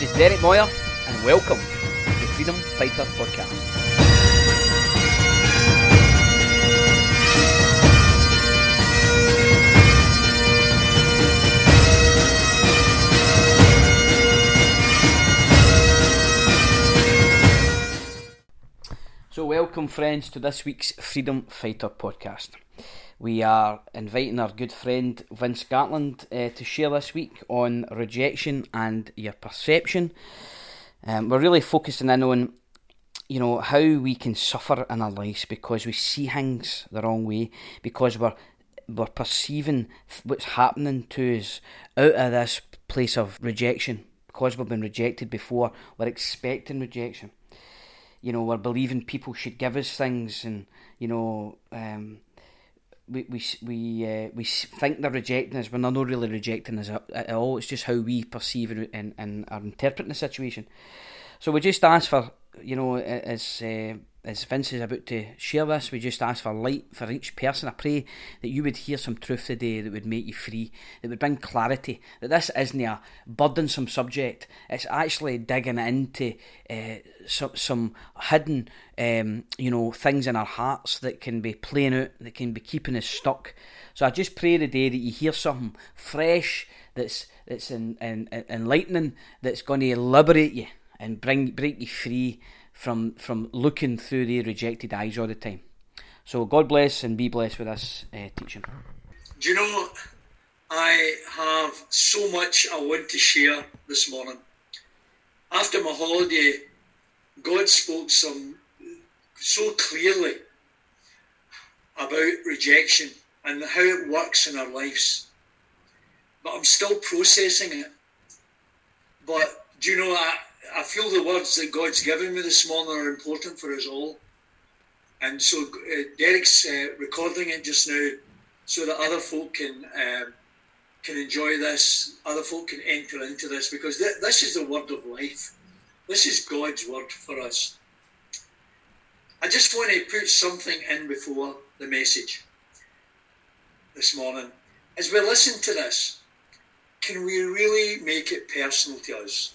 This is Derek Moyer, and welcome to the Freedom Fighter Podcast. So, welcome, friends, to this week's Freedom Fighter podcast. We are inviting our good friend Vince Gartland uh, to share this week on rejection and your perception. Um, we're really focusing in on, you know, how we can suffer in our lives because we see things the wrong way, because we're we're perceiving what's happening to us out of this place of rejection. Because we've been rejected before, we're expecting rejection. You know, we're believing people should give us things, and you know, um, we we we uh, we think they're rejecting us when they're not really rejecting us at, all. It's just how we perceive it and, and are interpreting the situation. So we just ask for you know as uh, as Vince is about to share this, we just ask for light for each person. I pray that you would hear some truth today that would make you free, that would bring clarity, that this isn't a burdensome subject. It's actually digging into uh, some, some hidden, um, you know, things in our hearts that can be playing out, that can be keeping us stuck. So I just pray today that you hear something fresh that's that's in, in, in enlightening, that's going to liberate you and bring break you free from from looking through the rejected eyes all the time. So God bless and be blessed with this uh, teaching. Do you know, I have so much I want to share this morning. After my holiday, God spoke some so clearly about rejection and how it works in our lives. But I'm still processing it. But do you know, I, I feel the words that God's given me this morning are important for us all. And so uh, Derek's uh, recording it just now so that other folk can um, can enjoy this, other folk can enter into this because th- this is the word of life. This is God's word for us. I just want to put something in before the message this morning. As we listen to this, can we really make it personal to us?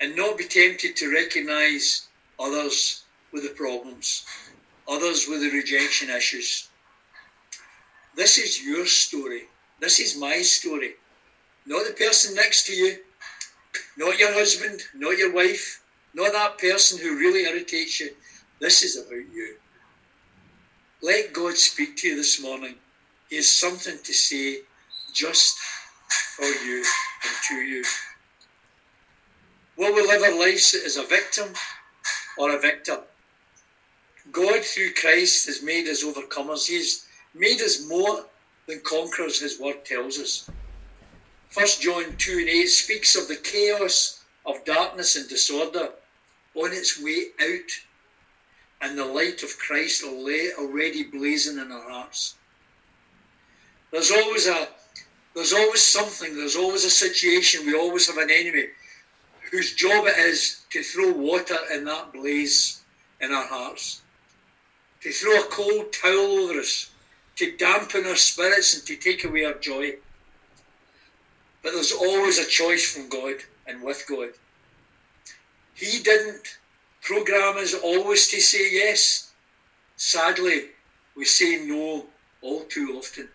And not be tempted to recognise others with the problems, others with the rejection issues. This is your story. This is my story. Not the person next to you, not your husband, not your wife, not that person who really irritates you. This is about you. Let God speak to you this morning. He has something to say just for you and to you. Will we live our lives as a victim or a victor? God, through Christ, has made us overcomers. He's made us more than conquerors, his word tells us. 1 John 2 and 8 speaks of the chaos of darkness and disorder on its way out, and the light of Christ already blazing in our hearts. There's always a there's always something, there's always a situation, we always have an enemy whose job it is to throw water in that blaze in our hearts, to throw a cold towel over us, to dampen our spirits and to take away our joy. But there's always a choice from God and with God. He didn't program us always to say yes. Sadly, we say no all too often.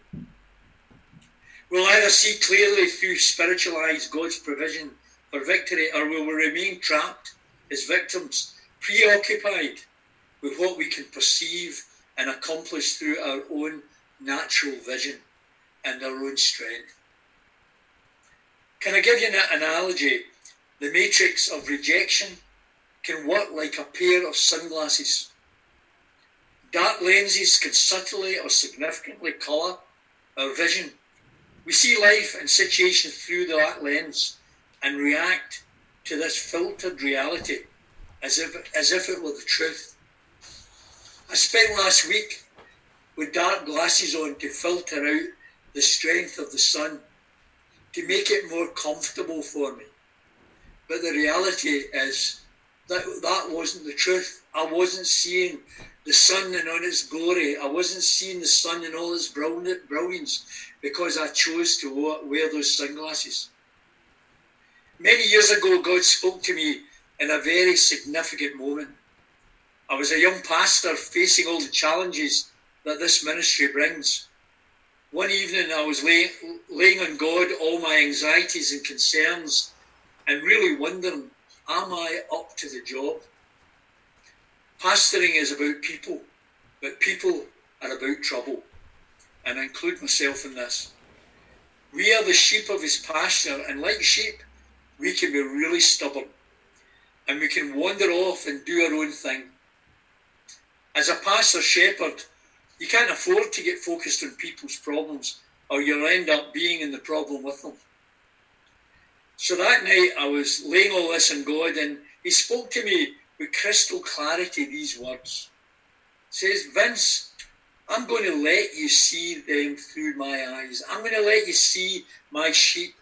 We'll either see clearly through spiritual eyes God's provision for victory, or will we remain trapped as victims, preoccupied with what we can perceive and accomplish through our own natural vision and our own strength? Can I give you an analogy? The matrix of rejection can work like a pair of sunglasses. Dark lenses can subtly or significantly colour our vision. We see life and situations through that lens and react to this filtered reality as if, as if it were the truth. I spent last week with dark glasses on to filter out the strength of the sun, to make it more comfortable for me. But the reality is that that wasn't the truth. I wasn't seeing the sun in all its glory. I wasn't seeing the sun in all its brilliance because I chose to wear those sunglasses. Many years ago, God spoke to me in a very significant moment. I was a young pastor facing all the challenges that this ministry brings. One evening, I was lay, laying on God all my anxieties and concerns and really wondering, am I up to the job? Pastoring is about people, but people are about trouble. And I include myself in this. We are the sheep of his pasture, and like sheep, we can be really stubborn and we can wander off and do our own thing. As a pastor shepherd, you can't afford to get focused on people's problems or you'll end up being in the problem with them. So that night I was laying all this on God and he spoke to me with crystal clarity these words. He says, Vince, I'm going to let you see them through my eyes. I'm going to let you see my sheep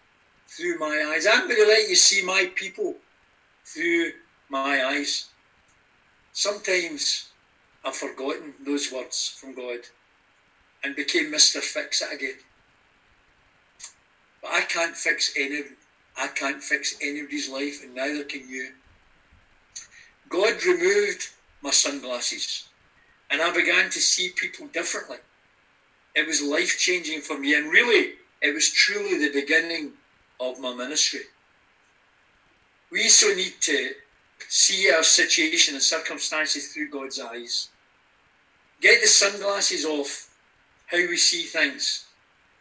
through my eyes. I'm going to let you see my people through my eyes. Sometimes I've forgotten those words from God and became Mr. Fix It again. But I can't fix any I can't fix anybody's life and neither can you. God removed my sunglasses and I began to see people differently. It was life changing for me and really it was truly the beginning of my ministry. We so need to see our situation and circumstances through God's eyes. Get the sunglasses off how we see things.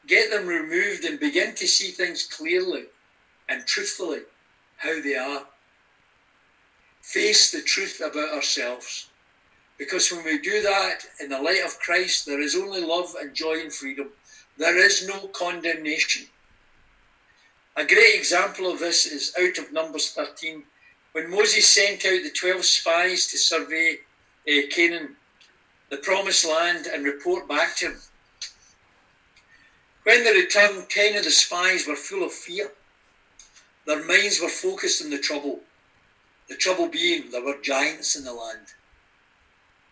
Get them removed and begin to see things clearly and truthfully how they are. Face the truth about ourselves. Because when we do that in the light of Christ, there is only love and joy and freedom. There is no condemnation. A great example of this is out of Numbers 13, when Moses sent out the 12 spies to survey uh, Canaan, the promised land, and report back to him. When they returned, 10 of the spies were full of fear. Their minds were focused on the trouble. The trouble being there were giants in the land.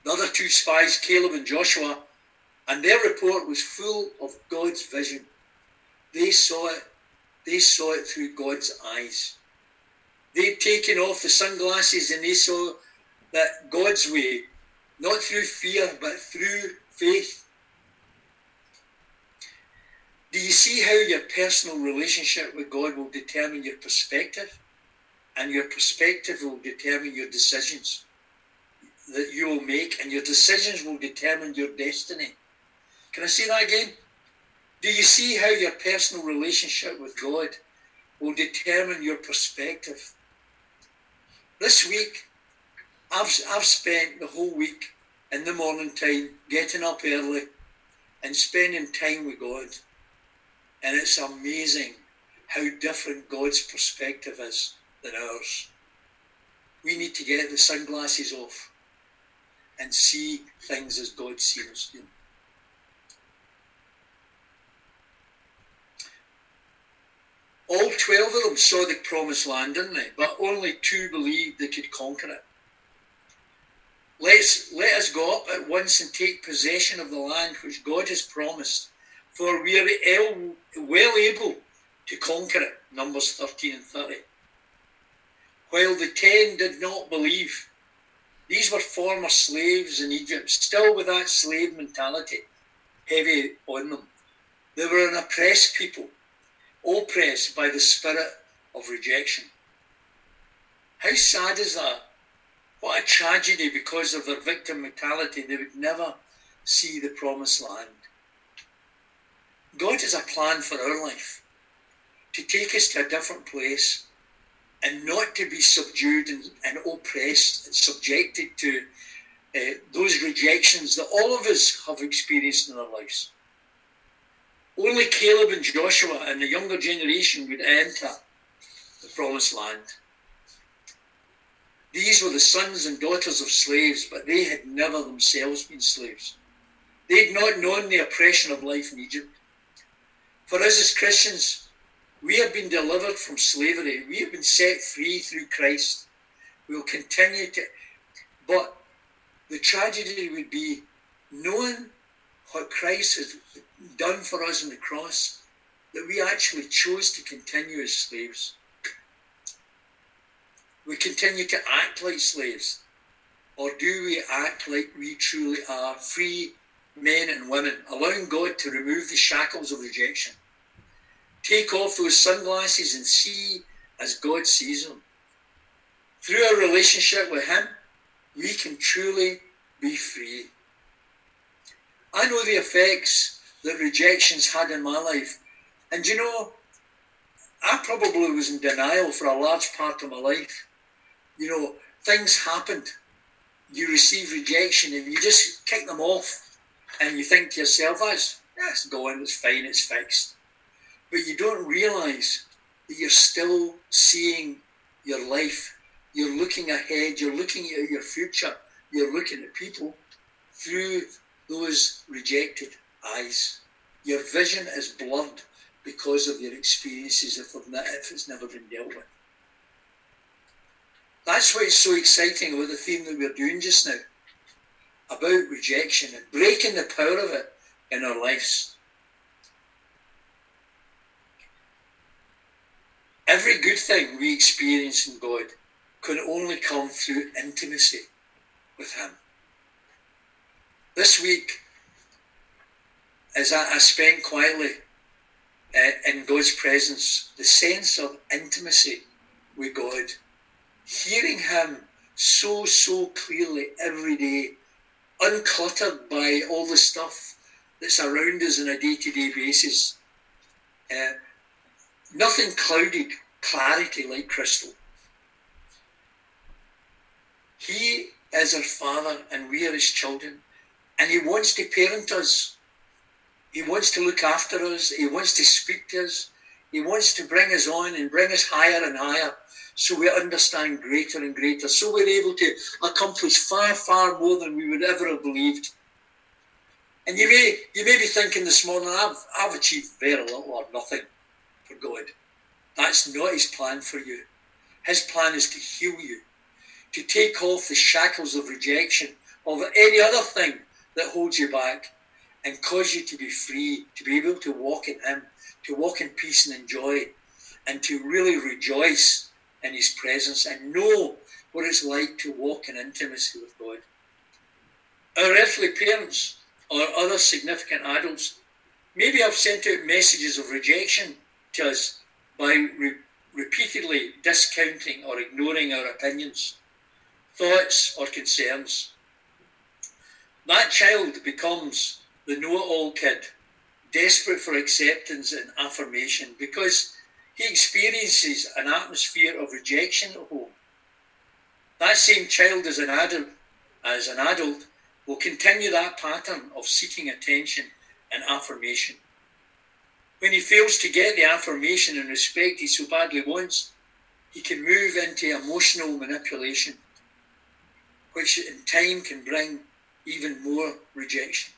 The other two spies, Caleb and Joshua, and their report was full of God's vision. They saw it they saw it through God's eyes. They'd taken off the sunglasses and they saw that God's way, not through fear, but through faith. Do you see how your personal relationship with God will determine your perspective? And your perspective will determine your decisions that you will make, and your decisions will determine your destiny. Can I say that again? Do you see how your personal relationship with God will determine your perspective? This week, I've, I've spent the whole week in the morning time getting up early and spending time with God. And it's amazing how different God's perspective is than ours. We need to get the sunglasses off and see things as God sees them. All 12 of them saw the promised land, didn't they? But only two believed they could conquer it. Let's, let us go up at once and take possession of the land which God has promised, for we are well able to conquer it. Numbers 13 and 30. While the ten did not believe, these were former slaves in Egypt, still with that slave mentality heavy on them. They were an oppressed people oppressed by the spirit of rejection. How sad is that? What a tragedy because of their victim mentality. They would never see the promised land. God has a plan for our life to take us to a different place and not to be subdued and, and oppressed and subjected to uh, those rejections that all of us have experienced in our lives. Only Caleb and Joshua and the younger generation would enter the promised land. These were the sons and daughters of slaves, but they had never themselves been slaves. They had not known the oppression of life in Egypt. For us as Christians, we have been delivered from slavery. We have been set free through Christ. We will continue to. But the tragedy would be knowing what Christ has done for us on the cross that we actually chose to continue as slaves. we continue to act like slaves? Or do we act like we truly are free men and women, allowing God to remove the shackles of rejection? Take off those sunglasses and see as God sees them. Through our relationship with Him, we can truly be free. I know the effects that rejection's had in my life. And you know, I probably was in denial for a large part of my life. You know, things happened. You receive rejection and you just kick them off. And you think to yourself, ah, that's, that's going, it's fine, it's fixed. But you don't realise that you're still seeing your life. You're looking ahead, you're looking at your future, you're looking at people through those rejected eyes. Your vision is blurred because of your experiences if, if it's never been dealt with. That's why it's so exciting about the theme that we're doing just now about rejection and breaking the power of it in our lives. Every good thing we experience in God can only come through intimacy with Him. This week, as I, I spent quietly uh, in God's presence, the sense of intimacy with God, hearing Him so, so clearly every day, uncluttered by all the stuff that's around us on a day to day basis. Uh, nothing clouded, clarity like crystal. He is our Father and we are His children, and He wants to parent us he wants to look after us. He wants to speak to us. He wants to bring us on and bring us higher and higher so we understand greater and greater, so we're able to accomplish far, far more than we would ever have believed. And you may you may be thinking this morning, I've I've achieved very little or nothing for God. That's not his plan for you. His plan is to heal you, to take off the shackles of rejection, of any other thing that holds you back, and cause you to be free, to be able to walk in Him, to walk in peace and in joy, and to really rejoice in His presence and know what it's like to walk in intimacy with God. Our earthly parents or other significant adults maybe have sent out messages of rejection to us by re- repeatedly discounting or ignoring our opinions, thoughts, or concerns. That child becomes the know it all kid, desperate for acceptance and affirmation because he experiences an atmosphere of rejection at home. That same child as an adult, as an adult, will continue that pattern of seeking attention and affirmation. When he fails to get the affirmation and respect he so badly wants, he can move into emotional manipulation, which in time can bring even more rejection.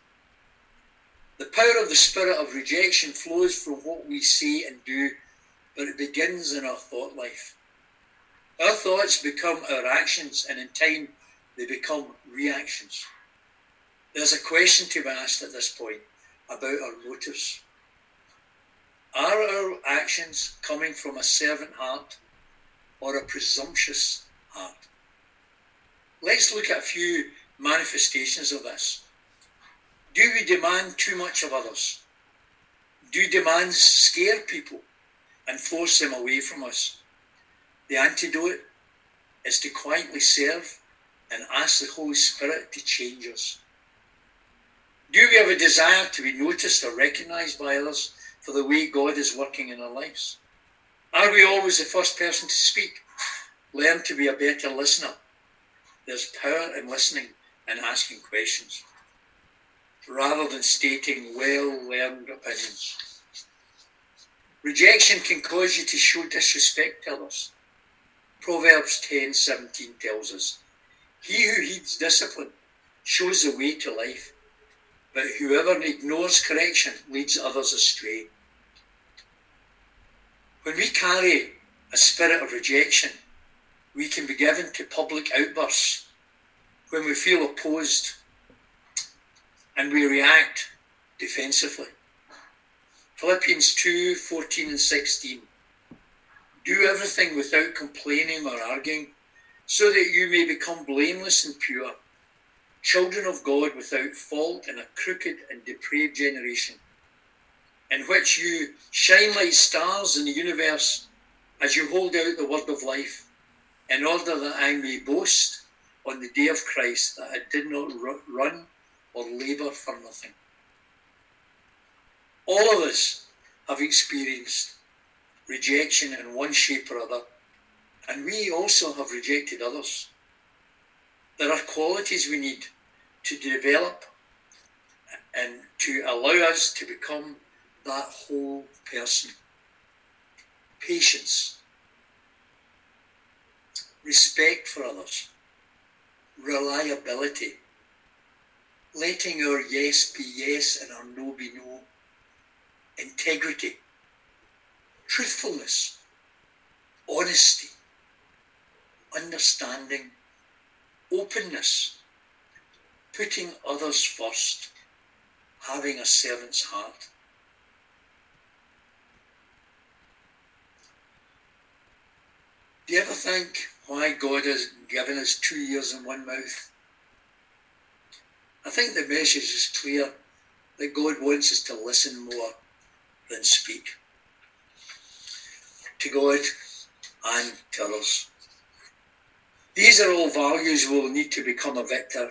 The power of the spirit of rejection flows from what we say and do, but it begins in our thought life. Our thoughts become our actions, and in time, they become reactions. There's a question to be asked at this point about our motives. Are our actions coming from a servant heart or a presumptuous heart? Let's look at a few manifestations of this. Do we demand too much of others? Do demands scare people and force them away from us? The antidote is to quietly serve and ask the Holy Spirit to change us. Do we have a desire to be noticed or recognized by others for the way God is working in our lives? Are we always the first person to speak? Learn to be a better listener. There's power in listening and asking questions rather than stating well learned opinions. Rejection can cause you to show disrespect to others. Proverbs 10:17 tells us, "He who heeds discipline shows the way to life, but whoever ignores correction leads others astray." When we carry a spirit of rejection, we can be given to public outbursts when we feel opposed and we react defensively. Philippians 2 14 and 16. Do everything without complaining or arguing, so that you may become blameless and pure, children of God without fault in a crooked and depraved generation, in which you shine like stars in the universe as you hold out the word of life, in order that I may boast on the day of Christ that I did not run or labour for nothing. All of us have experienced rejection in one shape or other, and we also have rejected others. There are qualities we need to develop and to allow us to become that whole person. Patience, respect for others, reliability, letting our yes be yes and our no be no, integrity, truthfulness, honesty, understanding, openness, putting others first, having a servant's heart. Do you ever think why God has given us two ears and one mouth? I think the message is clear that God wants us to listen more than speak to God and to others. These are all values we will need to become a victor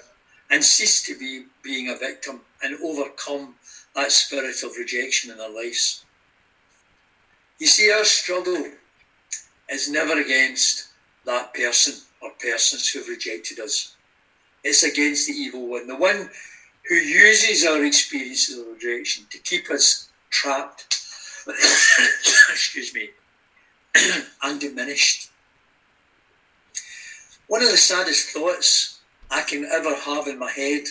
and cease to be being a victim and overcome that spirit of rejection in our lives. You see, our struggle is never against that person or persons who have rejected us. It's against the evil one, the one who uses our experiences of rejection to keep us trapped, excuse me, undiminished. One of the saddest thoughts I can ever have in my head,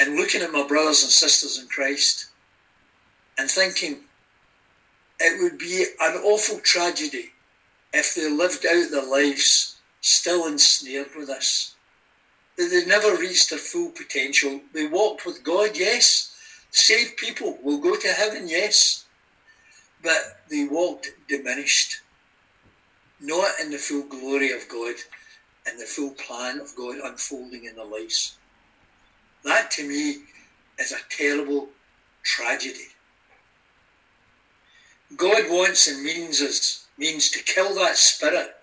and looking at my brothers and sisters in Christ, and thinking it would be an awful tragedy if they lived out their lives still ensnared with us, That they never reached their full potential. They walked with God, yes. Saved people will go to heaven, yes. But they walked diminished, not in the full glory of God and the full plan of God unfolding in their lives. That to me is a terrible tragedy. God wants and means us means to kill that spirit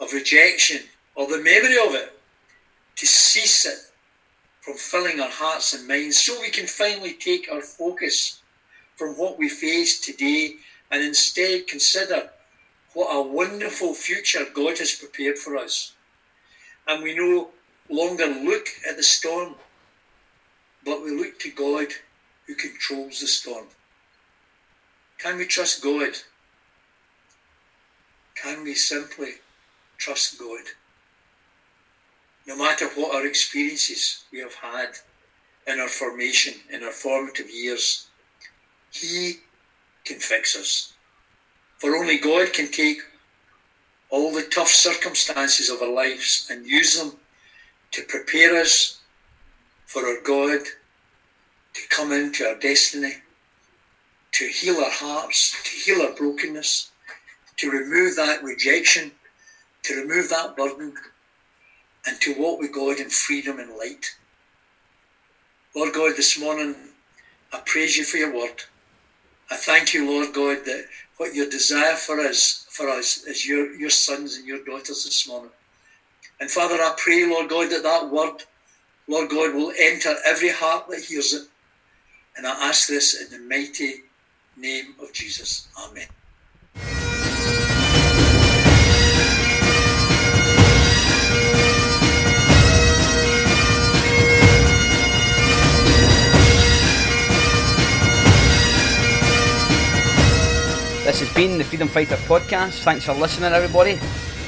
of rejection or the memory of it, to cease it from filling our hearts and minds so we can finally take our focus from what we face today and instead consider what a wonderful future God has prepared for us. And we no longer look at the storm, but we look to God who controls the storm. Can we trust God can we simply trust God? No matter what our experiences we have had in our formation, in our formative years, He can fix us. For only God can take all the tough circumstances of our lives and use them to prepare us for our God to come into our destiny, to heal our hearts, to heal our brokenness, to remove that rejection, to remove that burden, and to walk with God in freedom and light. Lord God, this morning I praise you for your word. I thank you, Lord God, that what your desire for us, for us, is your, your sons and your daughters this morning. And Father, I pray, Lord God, that that word, Lord God, will enter every heart that hears it. And I ask this in the mighty name of Jesus. Amen. This has been the Freedom Fighter podcast. Thanks for listening, everybody.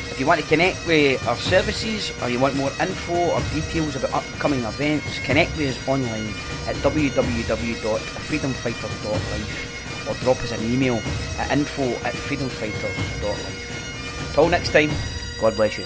If you want to connect with our services or you want more info or details about upcoming events, connect with us online at www.freedomfighters.life or drop us an email at info at freedomfighters.life. Till next time, God bless you.